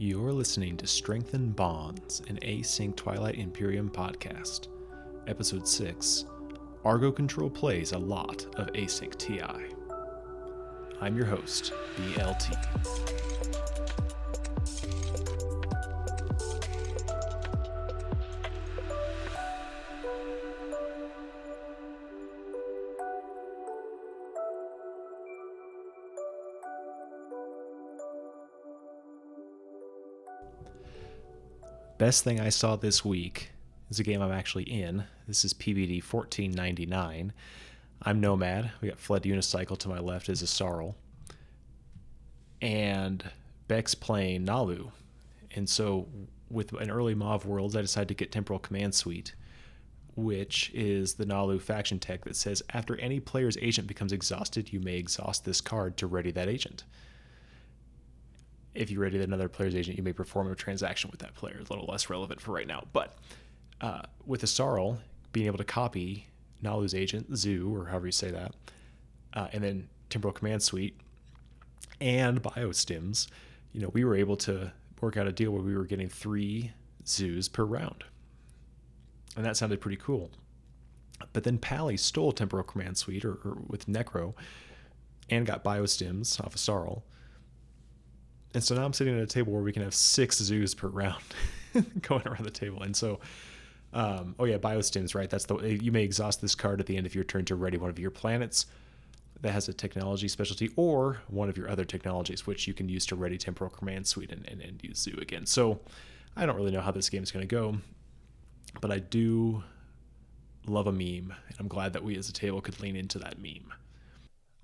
You're listening to Strengthen Bonds, an async Twilight Imperium podcast. Episode 6 Argocontrol plays a lot of async TI. I'm your host, BLT. Best thing I saw this week is a game I'm actually in. This is PBD 1499. I'm Nomad. We got Fled Unicycle to my left is Yssaril. And Beck's playing Naalu. And so with an early Mauve Worlds, I decided to get Temporal Command Suite, which is the Naalu faction tech that says after any player's agent becomes exhausted, you may exhaust this card to ready that agent if you ready another player's agent, you may perform a transaction with that player. A little less relevant for right now. But uh, with Yssaril, being able to copy Naalu's agent, Z'eu, or however you say that, uh, and then Temporal Command Suite and Biostims, you know, we were able to work out a deal where we were getting three Z'eus per round. And that sounded pretty cool. But then Pally stole Temporal Command Suite or, or with Nekro and got Biostims off of Yssaril and so now I'm sitting at a table where we can have six Z'eus per round going around the table. And so, um, oh yeah, biostims, right? That's the you may exhaust this card at the end of your turn to ready one of your planets that has a technology specialty or one of your other technologies, which you can use to ready temporal command suite and, and, and use Z'eu again. So I don't really know how this game is going to go, but I do love a meme, and I'm glad that we as a table could lean into that meme.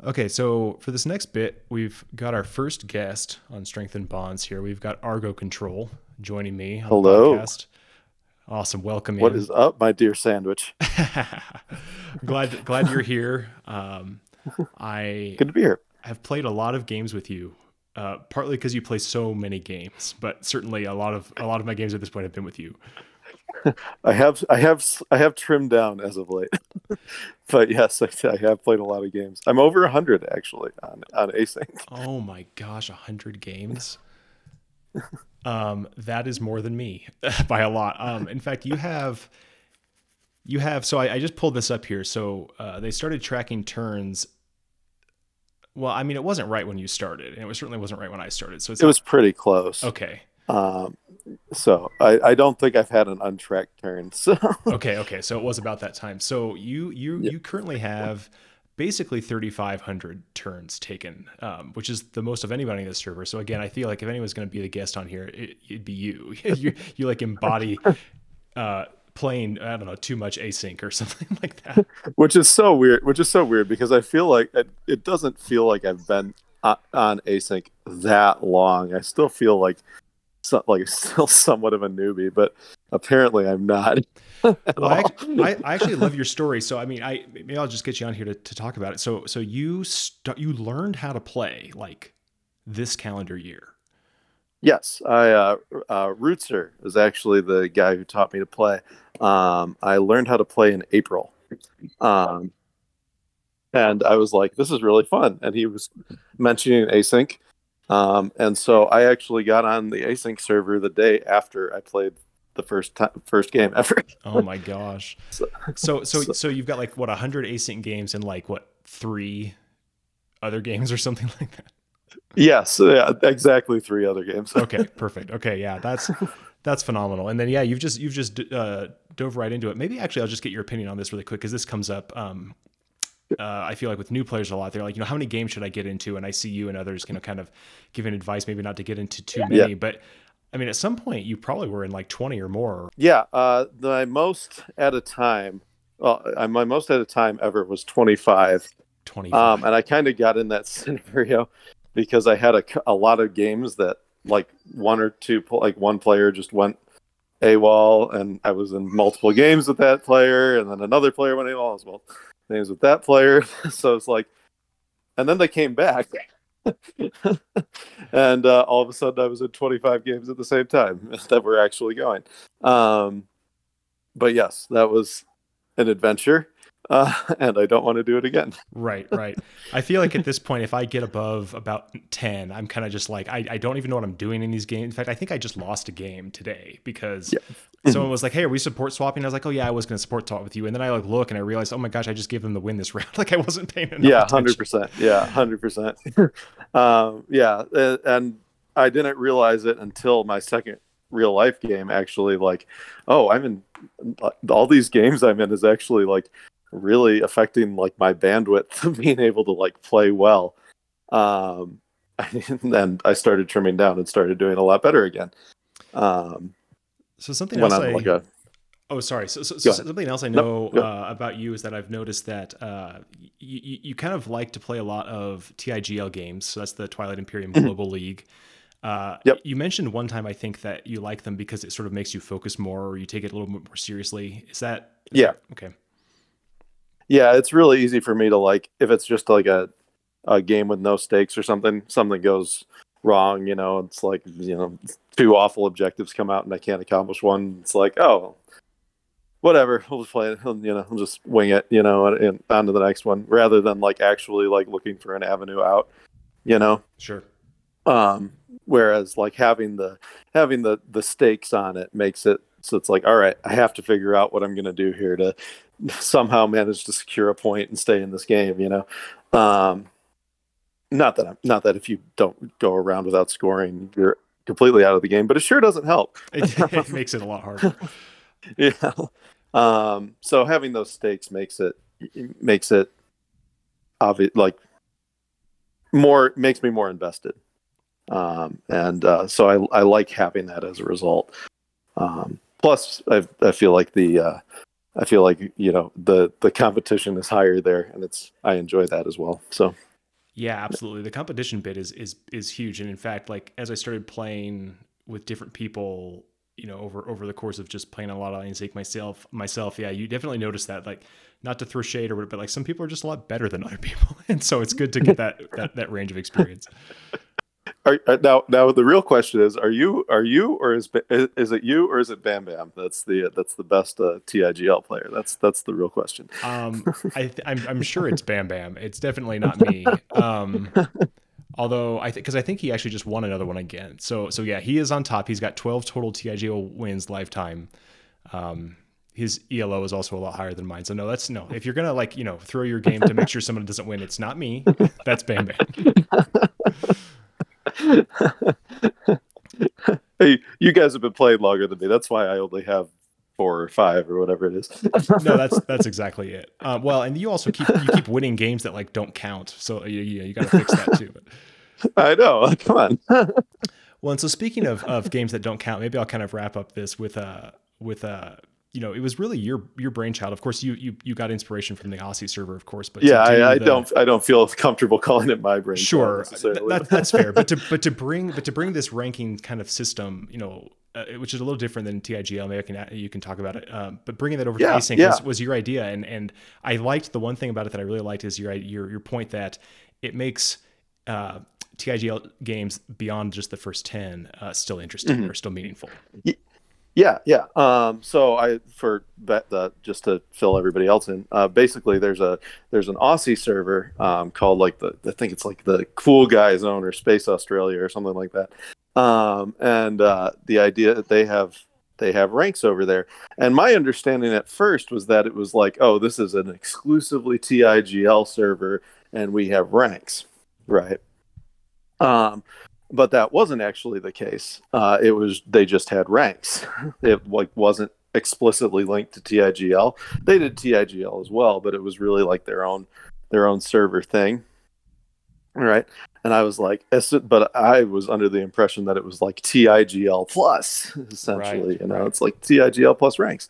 Okay, so for this next bit, we've got our first guest on Strengthen Bonds here. We've got Argocontrol joining me. Hello. Awesome. Welcome. What in. is up, my dear sandwich? glad glad you're here. Um, I good to be here. I've played a lot of games with you, uh, partly because you play so many games, but certainly a lot of a lot of my games at this point have been with you. I have I have I have trimmed down as of late, but yes, I, I, have played a lot of games. I'm over hundred actually on on async. Oh my gosh, hundred games! um, that is more than me by a lot. Um, in fact, you have you have. So I, I just pulled this up here. So uh, they started tracking turns. Well, I mean, it wasn't right when you started, and it certainly wasn't right when I started. So it was pretty close. Okay. Um, so I, I don't think I've had an untracked turn. So okay, okay. So it was about that time. So you you you currently have basically 3,500 turns taken, um, which is the most of anybody in this server. So again, I feel like if anyone's going to be the guest on here, it, would be you. you. You like embody uh, playing I don't know too much async or something like that. Which is so weird. Which is so weird because I feel like it, it doesn't feel like I've been on async that long. I still feel like so, like still somewhat of a newbie, but apparently I'm not. well, I actually, I, I actually, love your story. So I mean, I maybe I'll just get you on here to, to talk about it. So so you st- you learned how to play like this calendar year. Yes, I uh, uh, Rootser is actually the guy who taught me to play. Um, I learned how to play in April, um, and I was like, "This is really fun." And he was mentioning async, um, and so I actually got on the async server the day after I played the first time, first game ever. oh my gosh! So, so, so, so you've got like what hundred async games and like what three other games or something like that. Yes, yeah, exactly three other games. okay, perfect. Okay, yeah, that's that's phenomenal. And then yeah, you've just you've just uh, dove right into it. Maybe actually, I'll just get your opinion on this really quick because this comes up um, uh, I feel like with new players a lot, they're like, you know, how many games should I get into? And I see you and others, you know, kind of giving advice, maybe not to get into too many, yeah. but I mean, at some point you probably were in like 20 or more. Yeah. Uh, my most at a time, well, my most at a time ever was 25. 25. Um, and I kind of got in that scenario because I had a, a lot of games that like one or two, like one player just went AWOL and I was in multiple games with that player and then another player went AWOL as well names with that player. so it's like, and then they came back. and uh, all of a sudden, I was in 25 games at the same time that were actually going. Um, but yes, that was an adventure. Uh, and I don't want to do it again. Right, right. I feel like at this point, if I get above about 10, I'm kind of just like, I, I don't even know what I'm doing in these games. In fact, I think I just lost a game today because yeah. someone was like, Hey, are we support swapping? I was like, Oh, yeah, I was going to support talk with you. And then I like look and I realized, Oh my gosh, I just gave them the win this round. like I wasn't paying enough. Yeah, attention. 100%. Yeah, 100%. um, yeah. And I didn't realize it until my second real life game actually like oh i'm in all these games i'm in is actually like really affecting like my bandwidth of being able to like play well. Um, and then I started trimming down and started doing a lot better again. Um, so something else I, like a, oh sorry so, so, so something else I know nope, uh, about you is that I've noticed that uh, you, you kind of like to play a lot of TIGL games. So that's the Twilight Imperium mm-hmm. Global League. Uh, yep. You mentioned one time, I think, that you like them because it sort of makes you focus more or you take it a little bit more seriously. Is that? Is yeah. That, okay yeah, it's really easy for me to like if it's just like a a game with no stakes or something, something goes wrong, you know, it's like, you know, two awful objectives come out and I can't accomplish one. It's like, oh, whatever, we'll just play it, you know, we'll just wing it, you know, and, and on to the next one rather than like actually like looking for an avenue out, you know? Sure. Um, whereas like having the having the the stakes on it makes it so it's like all right i have to figure out what i'm going to do here to somehow manage to secure a point and stay in this game. You know, um, not that I'm not that if you don't go around without scoring, you're completely out of the game, but it sure doesn't help. it, it makes it a lot harder. yeah. Um, so having those stakes makes it makes it obvious, like more makes me more invested. Um, and uh, so I I like having that as a result. Um, plus, I I feel like the uh, I feel like you know the the competition is higher there, and it's I enjoy that as well. So yeah, absolutely. The competition bit is is is huge, and in fact, like as I started playing with different people, you know, over over the course of just playing a lot of Iron myself, myself, yeah, you definitely notice that. Like, not to throw shade or whatever, but like some people are just a lot better than other people, and so it's good to get that that that range of experience. Are, are, now, now the real question is: Are you, are you, or is is it you, or is it Bam Bam? That's the that's the best uh, TIGL player. That's that's the real question. Um, I I'm, I'm sure it's Bam Bam. It's definitely not me. Um, although I think because I think he actually just won another one again. So so yeah, he is on top. He's got 12 total TIGL wins lifetime. Um, his ELO is also a lot higher than mine. So no, that's no. If you're gonna like you know throw your game to make sure someone doesn't win, it's not me. That's Bam Bam. hey, you guys have been playing longer than me. That's why I only have four or five or whatever it is. no, that's that's exactly it. Uh, well, and you also keep you keep winning games that like don't count. So yeah, you, you got to fix that too. But. I know. Come on. well, and so speaking of of games that don't count, maybe I'll kind of wrap up this with uh with uh you know, it was really your your brainchild. Of course, you you you got inspiration from the Aussie server, of course. But yeah, I, I the, don't I don't feel comfortable calling it my brainchild. Sure, that, that's fair. But to but to bring but to bring this ranking kind of system, you know, uh, which is a little different than TIGL. Maybe I can you can talk about it. Um, but bringing that over yeah, to async yeah. was, was your idea, and and I liked the one thing about it that I really liked is your your your point that it makes. Uh, TIGL games beyond just the first 10 uh, still interesting mm-hmm. or still meaningful. Yeah, yeah. Um, so I for that uh, just to fill everybody else in. Uh, basically, there's a there's an Aussie server um, called like the I think it's like the Cool Guy Zone or Space Australia or something like that. Um, and uh, the idea that they have they have ranks over there. And my understanding at first was that it was like, oh, this is an exclusively TIGL server, and we have ranks, right? Um, but that wasn't actually the case. Uh, it was they just had ranks. It like wasn't explicitly linked to TIGL. They did TIGL as well, but it was really like their own their own server thing. Right. And I was like, but I was under the impression that it was like TIGL plus, essentially. Right, you know, right. it's like TIGL plus ranks.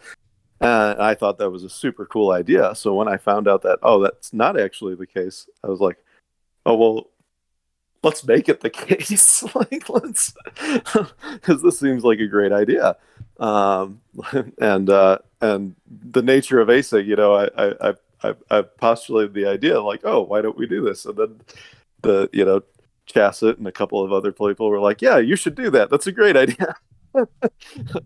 And I thought that was a super cool idea. So when I found out that, oh, that's not actually the case, I was like, oh, well, let's make it the case. like let's because this seems like a great idea. Um, and uh, and the nature of async, you know, I I I I postulated the idea like, oh, why don't we do this? And then the you know Chassit and a couple of other people were like, yeah, you should do that. That's a great idea. I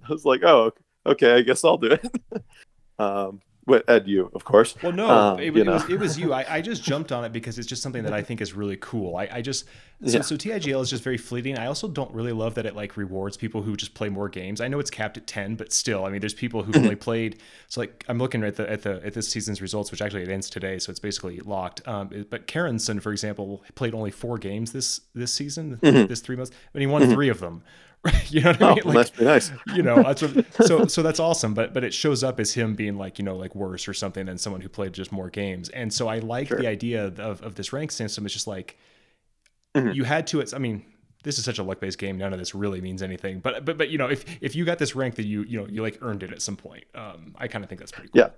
was like, oh, okay, I guess I'll do it. um, with Ed, you of course. Well, no, um, it, it was it was you. I, I just jumped on it because it's just something that I think is really cool. I, I just so, yeah. so TIGL is just very fleeting. I also don't really love that it like rewards people who just play more games. I know it's capped at ten, but still, I mean, there's people who've only played. So like, I'm looking at the at the at this season's results, which actually it ends today, so it's basically locked. Um, but Karenson, for example, played only four games this this season, mm-hmm. this three months, and he won mm-hmm. three of them. you know what I mean? Oh, like, must be nice. you know, that's what, so so that's awesome. But but it shows up as him being like you know like worse or something than someone who played just more games. And so I like sure. the idea of of this rank system. It's just like mm-hmm. you had to. It's I mean this is such a luck based game. None of this really means anything. But but but you know if if you got this rank that you you know you like earned it at some point. Um, I kind of think that's pretty cool. Yeah.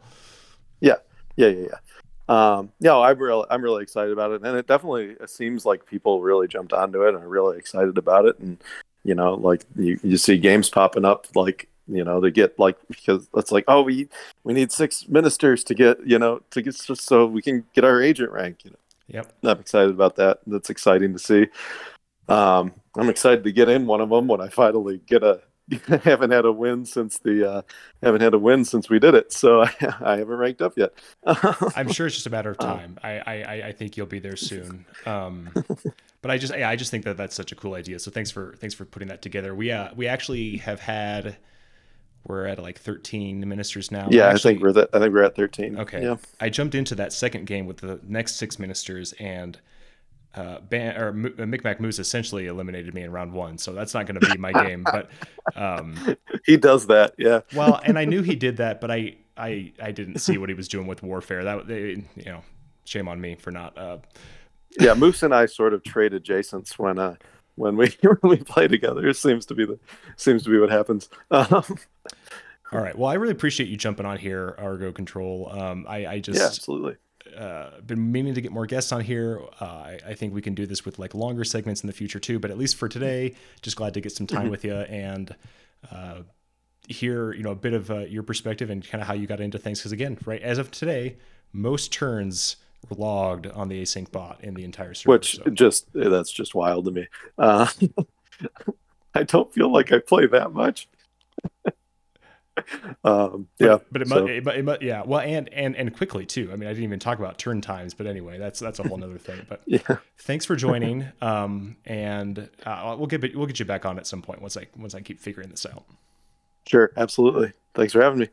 Yeah. Yeah. Yeah. Yeah. Um, no, I'm really, I'm really excited about it, and it definitely it seems like people really jumped onto it and are really excited about it. And you know like you, you see games popping up like you know they get like because it's like oh we we need six ministers to get you know to get just so we can get our agent rank you know yep i'm excited about that that's exciting to see um i'm excited to get in one of them when i finally get a haven't had a win since the uh, haven't had a win since we did it, so I, I haven't ranked up yet. I'm sure it's just a matter of time. I, I I think you'll be there soon. Um, but I just yeah, I just think that that's such a cool idea. So thanks for thanks for putting that together. We uh we actually have had we're at like 13 ministers now. Yeah, actually, I think we're that. I think we're at 13. Okay. Yeah. I jumped into that second game with the next six ministers and uh, Ban- or M- Micmac Moose essentially eliminated me in round one, so that's not going to be my game. But um, he does that, yeah. well, and I knew he did that, but I I I didn't see what he was doing with warfare. That they, you know, shame on me for not uh, yeah, Moose and I sort of trade adjacents when uh when we when we play together. It seems to be the seems to be what happens. Um, All right. Well, I really appreciate you jumping on here, Argocontrol. Um, I, I just yeah, absolutely. Uh, been meaning to get more guests on here. Uh, I, I, think we can do this with like longer segments in the future too. But at least for today, just glad to get some time mm-hmm. with you and uh, hear you know a bit of uh, your perspective and kind of how you got into things. Because again, right as of today, most turns logged on the async bot in the entire server. Which so. just that's just wild to me. Uh, I don't feel like I play that much. um, yeah, but it, so. must, it, it, yeah, well, and and and quickly too. I mean, I didn't even talk about turn times, but anyway, that's that's a whole other thing. But yeah, thanks for joining. Um, and uh, we'll get we'll get you back on at some point once I once I keep figuring this out. Sure, absolutely. Thanks for having me.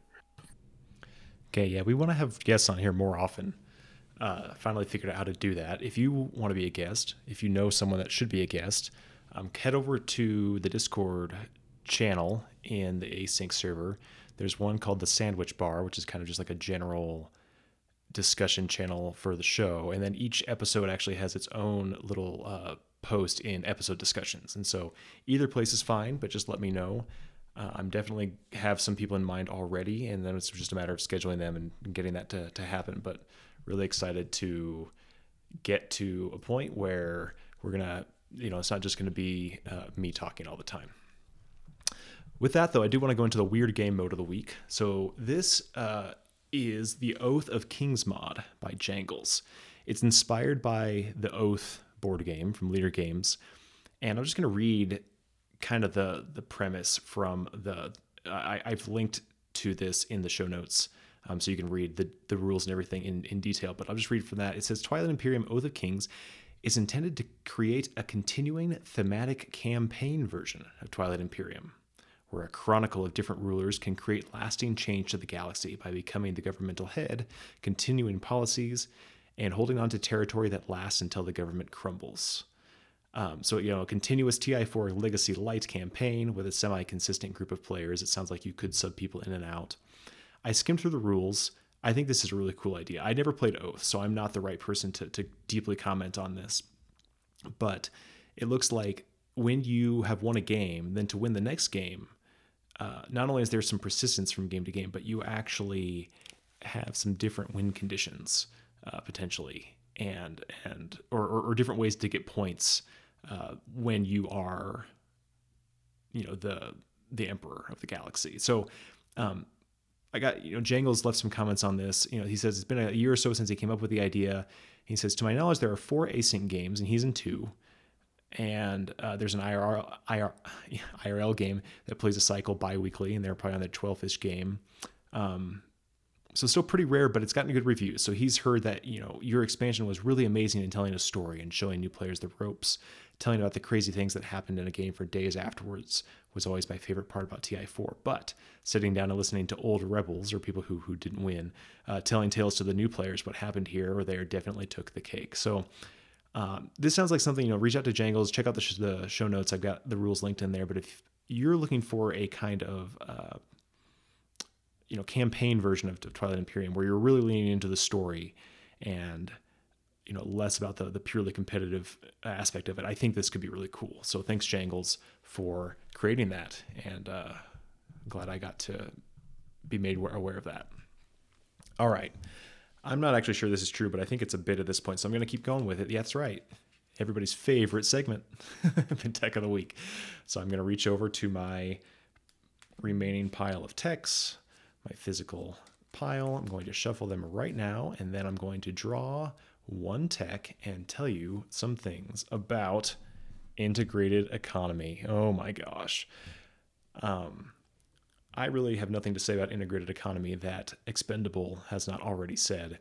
Okay, yeah, we want to have guests on here more often uh, finally figured out how to do that. If you want to be a guest, if you know someone that should be a guest, um, head over to the Discord channel in the async server. There's one called the Sandwich Bar, which is kind of just like a general discussion channel for the show. And then each episode actually has its own little uh, post in episode discussions. And so either place is fine, but just let me know. Uh, I'm definitely have some people in mind already, and then it's just a matter of scheduling them and getting that to, to happen. But really excited to get to a point where we're gonna you know it's not just gonna be uh, me talking all the time. With that though i do want to go into the weird game mode of the week. So this uh, is the oath of kings mod by jangles. It's inspired by the oath board game from Leder Games and i'm just going to read kind of the the premise from the I, i've linked to this in the show notes um, so you can read the, the rules and everything in, in detail. But I'll just read from that. It says Twilight Imperium Oath of Kings is intended to create a continuing thematic campaign version of Twilight Imperium, where a chronicle of different rulers can create lasting change to the galaxy by becoming the governmental head, continuing policies, and holding on to territory that lasts until the government crumbles. Um, so, you know, a continuous TI4 Legacy Light campaign with a semi consistent group of players. It sounds like you could sub people in and out. I skimmed through the rules. I think this is a really cool idea. I never played Oath, so I'm not the right person to, to deeply comment on this. But it looks like when you have won a game, then to win the next game, uh, not only is there some persistence from game to game, but you actually have some different win conditions uh, potentially, and and or, or, or, different ways to get points uh, when you are, you know, the the emperor of the galaxy. So um, I got, you know, Jangles left some comments on this. You know, he says it's been a year or so since he came up with the idea. He says, to my knowledge, there are four async games, and he's in two. And uh, there's an IRL, IR, IRL game that plays a cycle bi-weekly, and they're probably on their 12-ish game. Um, so still pretty rare, but it's gotten good reviews. So he's heard that you know your expansion was really amazing in telling a story and showing new players the ropes, telling about the crazy things that happened in a game for days afterwards was always my favorite part about TI4. But sitting down and listening to old rebels or people who who didn't win, uh, telling tales to the new players what happened here or there definitely took the cake. So. Um, this sounds like something you know. Reach out to Jangles, check out the, sh- the show notes. I've got the rules linked in there. But if you're looking for a kind of uh, you know campaign version of Twilight Imperium where you're really leaning into the story and you know less about the the purely competitive aspect of it. I think this could be really cool. So thanks Jangles for creating that, and uh, I'm glad I got to be made aware of that. All right. I'm not actually sure this is true, but I think it's a bit at this point, so I'm going to keep going with it. Yeah, that's right. Everybody's favorite segment, tech of the week. So I'm going to reach over to my remaining pile of techs my physical pile. I'm going to shuffle them right now, and then I'm going to draw one tech and tell you some things about integrated economy. Oh my gosh. Um, I really have nothing to say about integrated economy that Expendable has not already said.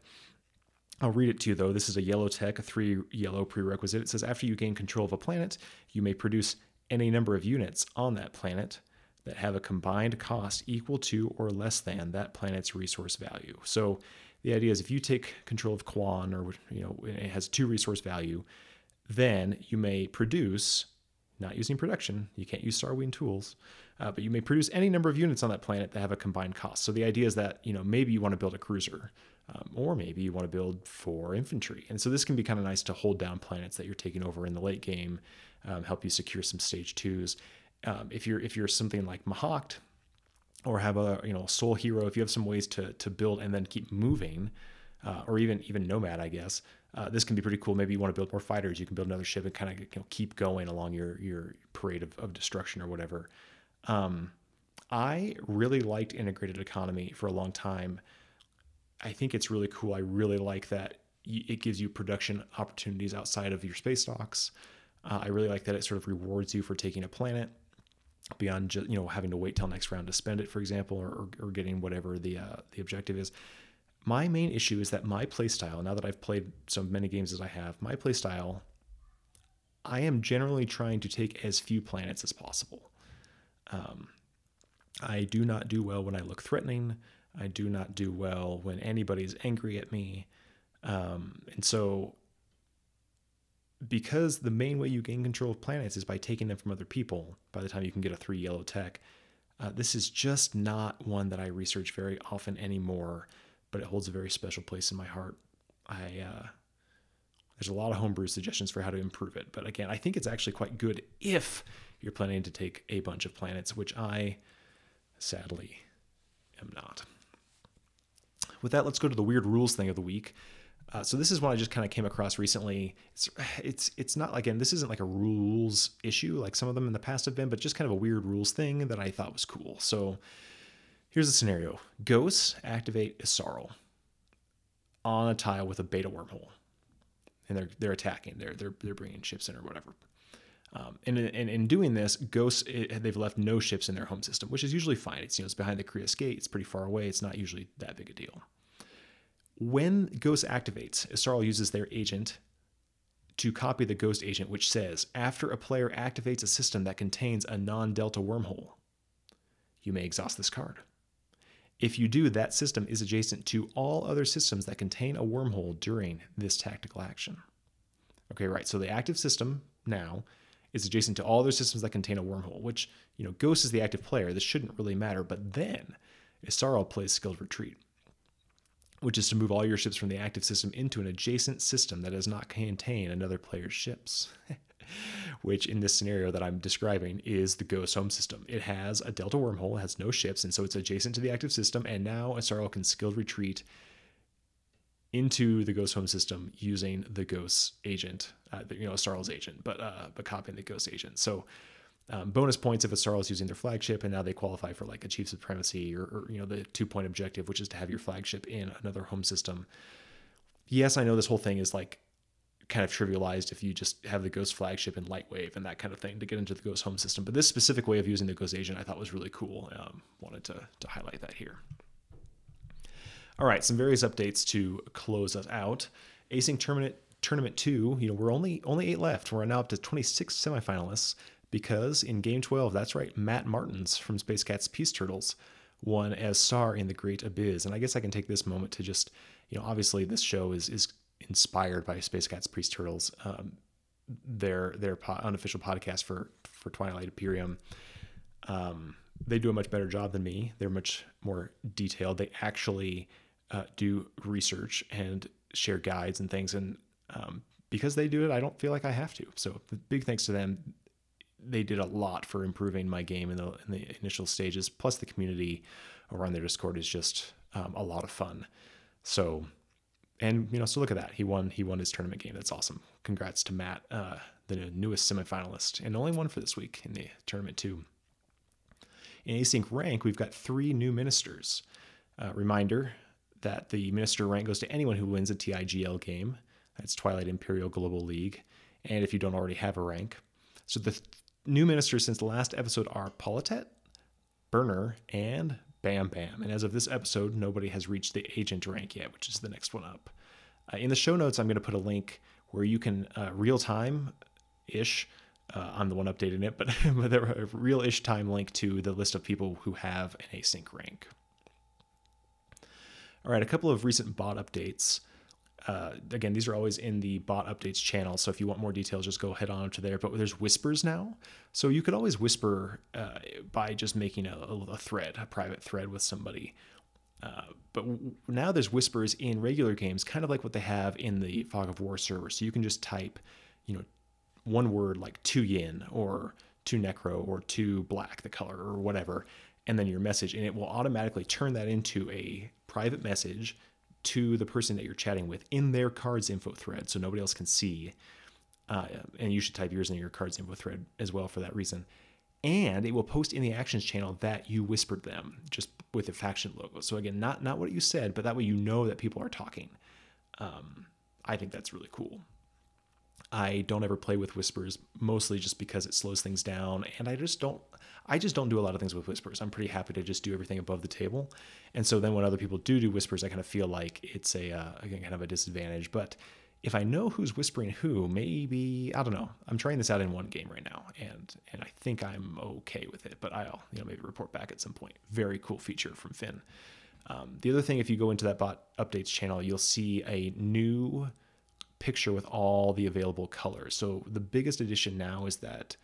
I'll read it to you though. This is a yellow tech, a three yellow prerequisite. It says after you gain control of a planet, you may produce any number of units on that planet that have a combined cost equal to or less than that planet's resource value. So the idea is if you take control of Quann or you know it has two resource value, then you may produce not using production. You can't use Starwing tools, uh, but you may produce any number of units on that planet that have a combined cost. So the idea is that you know maybe you want to build a cruiser, um, or maybe you want to build four infantry, and so this can be kind of nice to hold down planets that you're taking over in the late game, um, help you secure some stage twos, um, if you're if you're something like Mahact or have a you know Sol hero, if you have some ways to to build and then keep moving, uh, or even even Nomad, I guess. Uh, this can be pretty cool. Maybe you want to build more fighters. You can build another ship and kind of you know, keep going along your your parade of, of destruction or whatever. Um, I really liked integrated economy for a long time. I think it's really cool. I really like that it gives you production opportunities outside of your space docks. Uh, I really like that it sort of rewards you for taking a planet beyond just you know having to wait till next round to spend it, for example, or, or getting whatever the uh, the objective is. My main issue is that my playstyle, now that I've played so many games as I have, my playstyle, I am generally trying to take as few planets as possible. Um, I do not do well when I look threatening. I do not do well when anybody's angry at me. Um, and so because the main way you gain control of planets is by taking them from other people by the time you can get a three yellow tech uh, this is just not one that i research very often anymore but it holds a very special place in my heart. I uh, there's a lot of homebrew suggestions for how to improve it but again i think it's actually quite good if you're planning to take a bunch of planets which i sadly am not. With that let's go to the weird rules thing of the week uh, so this is one I just kind of came across recently. It's it's it's not again this isn't like a rules issue like some of them in the past have been, but just kind of a weird rules thing that I thought was cool. So here's the scenario: ghosts activate Yssaril on a tile with a beta wormhole, and they're they're attacking. They're they're they're bringing ships in or whatever. Um, and, in, in doing this, ghosts it, they've left no ships in their home system, which is usually fine. It's you know it's behind the Creuss Gate. It's pretty far away. It's not usually that big a deal. When Ghost activates, Yssaril uses their agent to copy the Ghost agent, which says after a player activates a system that contains a non Delta wormhole, you may exhaust this card. If you do, that system is adjacent to all other systems that contain a wormhole during this tactical action. Okay, right. So the active system now is adjacent to all other systems that contain a wormhole, which, you know, Ghost is the active player. This shouldn't really matter. But then Yssaril plays Skilled Retreat which is to move all your ships from the active system into an adjacent system that does not contain another player's ships. which in this scenario that I'm describing is the Ghost home system. It has a Delta wormhole, it has no ships, and so it's adjacent to the active system, and now Yssaril can skilled retreat into the Ghost home system using the Ghost agent, uh, you know, Yssaril agent, but uh, but copying the Ghost agent. So um, bonus points if Yssaril is using their flagship, and now they qualify for like Achieve Supremacy or, or you know the two point objective, which is to have your flagship in another home system. Yes, I know this whole thing is like kind of trivialized if you just have the Ghost flagship in Lightwave and that kind of thing to get into the Ghost home system. But this specific way of using the Ghost agent I thought was really cool. Um, wanted to, to highlight that here. All right, some various updates to close us out. Async tournament tournament two. You know, we're only only eight left. We're now up to 26 semifinalists because in game 12, that's right, Matt Martins from Space Cats Peace Turtles won as Saar in the Great Abyss. And I guess I can take this moment to just, you know, obviously this show is is inspired by Space Cats Peace Turtles. Um, their their po- unofficial podcast for for Twilight Imperium. Um, they do a much better job than me. They're much more detailed. They actually uh, do research and share guides and things. And um, because they do it, I don't feel like I have to. So big thanks to them. They did a lot for improving my game in the in the initial stages. Plus, the community around their Discord is just um, a lot of fun. So, and you know, so look at that. He won. He won his tournament game. That's awesome. Congrats to Matt, uh, the newest semifinalist, and only one for this week in the tournament too. In async rank, we've got three new ministers. Uh, reminder that the minister rank goes to anyone who wins a TIGL game. That's Twilight Imperial Global League. And if you don't already have a rank. So the th- new ministers since the last episode are Politet, Burner, and Bam Bam. And as of this episode, nobody has reached the agent rank yet, which is the next one up. Uh, in the show notes, I'm going to put a link where you can uh, real time ish. Uh, I'm the one updating it, but, but a real ish time link to the list of people who have an async rank. All right, a couple of recent bot updates. Uh, again, these are always in the bot updates channel. So if you want more details, just go head on to there. But there's whispers now. So you could always whisper uh, by just making a, a, thread, a private thread with somebody. Uh, but w- now there's whispers in regular games, kind of like what they have in the Fog of War server. So you can just type, you know, one word like to yin or to nekro or to black, the color or whatever, and then your message, and it will automatically turn that into a private message to the person that you're chatting with in their cards info thread so nobody else can see. Uh, and you should type yours in your cards info thread as well for that reason. And it will post in the actions channel that you whispered them just with the faction logo. So again, not not what you said, but that way you know that people are talking. Um, I think that's really cool. I don't ever play with whispers, mostly just because it slows things down, and I just don't. I just don't do a lot of things with whispers. I'm pretty happy to just do everything above the table, and so then when other people do do whispers, I kind of feel like it's a uh, kind of a disadvantage. But if I know who's whispering who, maybe I don't know. I'm trying this out in one game right now, and and I think I'm okay with it. But I'll you know maybe report back at some point. Very cool feature from Finn. Um, the other thing, if you go into that bot updates channel, you'll see a new picture with all the available colors. So the biggest addition now is that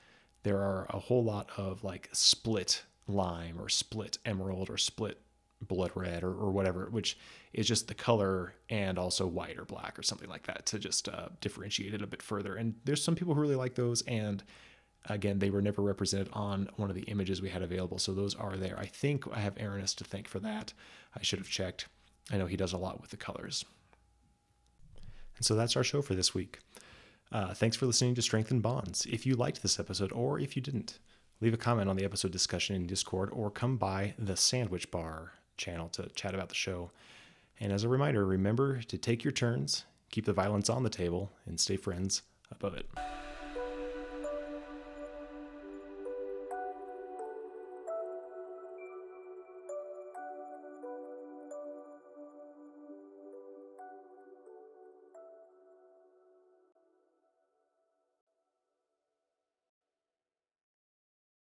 there are a whole lot of like split lime or split emerald or split blood red or, or whatever, which is just the color and also white or black or something like that to just uh, differentiate it a bit further. And there's some people who really like those. And again, they were never represented on one of the images we had available. So those are there. I think I have Aranis to thank for that. I should have checked. I know he does a lot with the colors. And so that's our show for this week. Uh, thanks for listening to Strengthen Bonds. If you liked this episode or if you didn't, leave a comment on the episode discussion in Discord or come by the Sandwich Bar channel to chat about the show. And as a reminder, remember to take your turns, keep the violence on the table, and stay friends above it.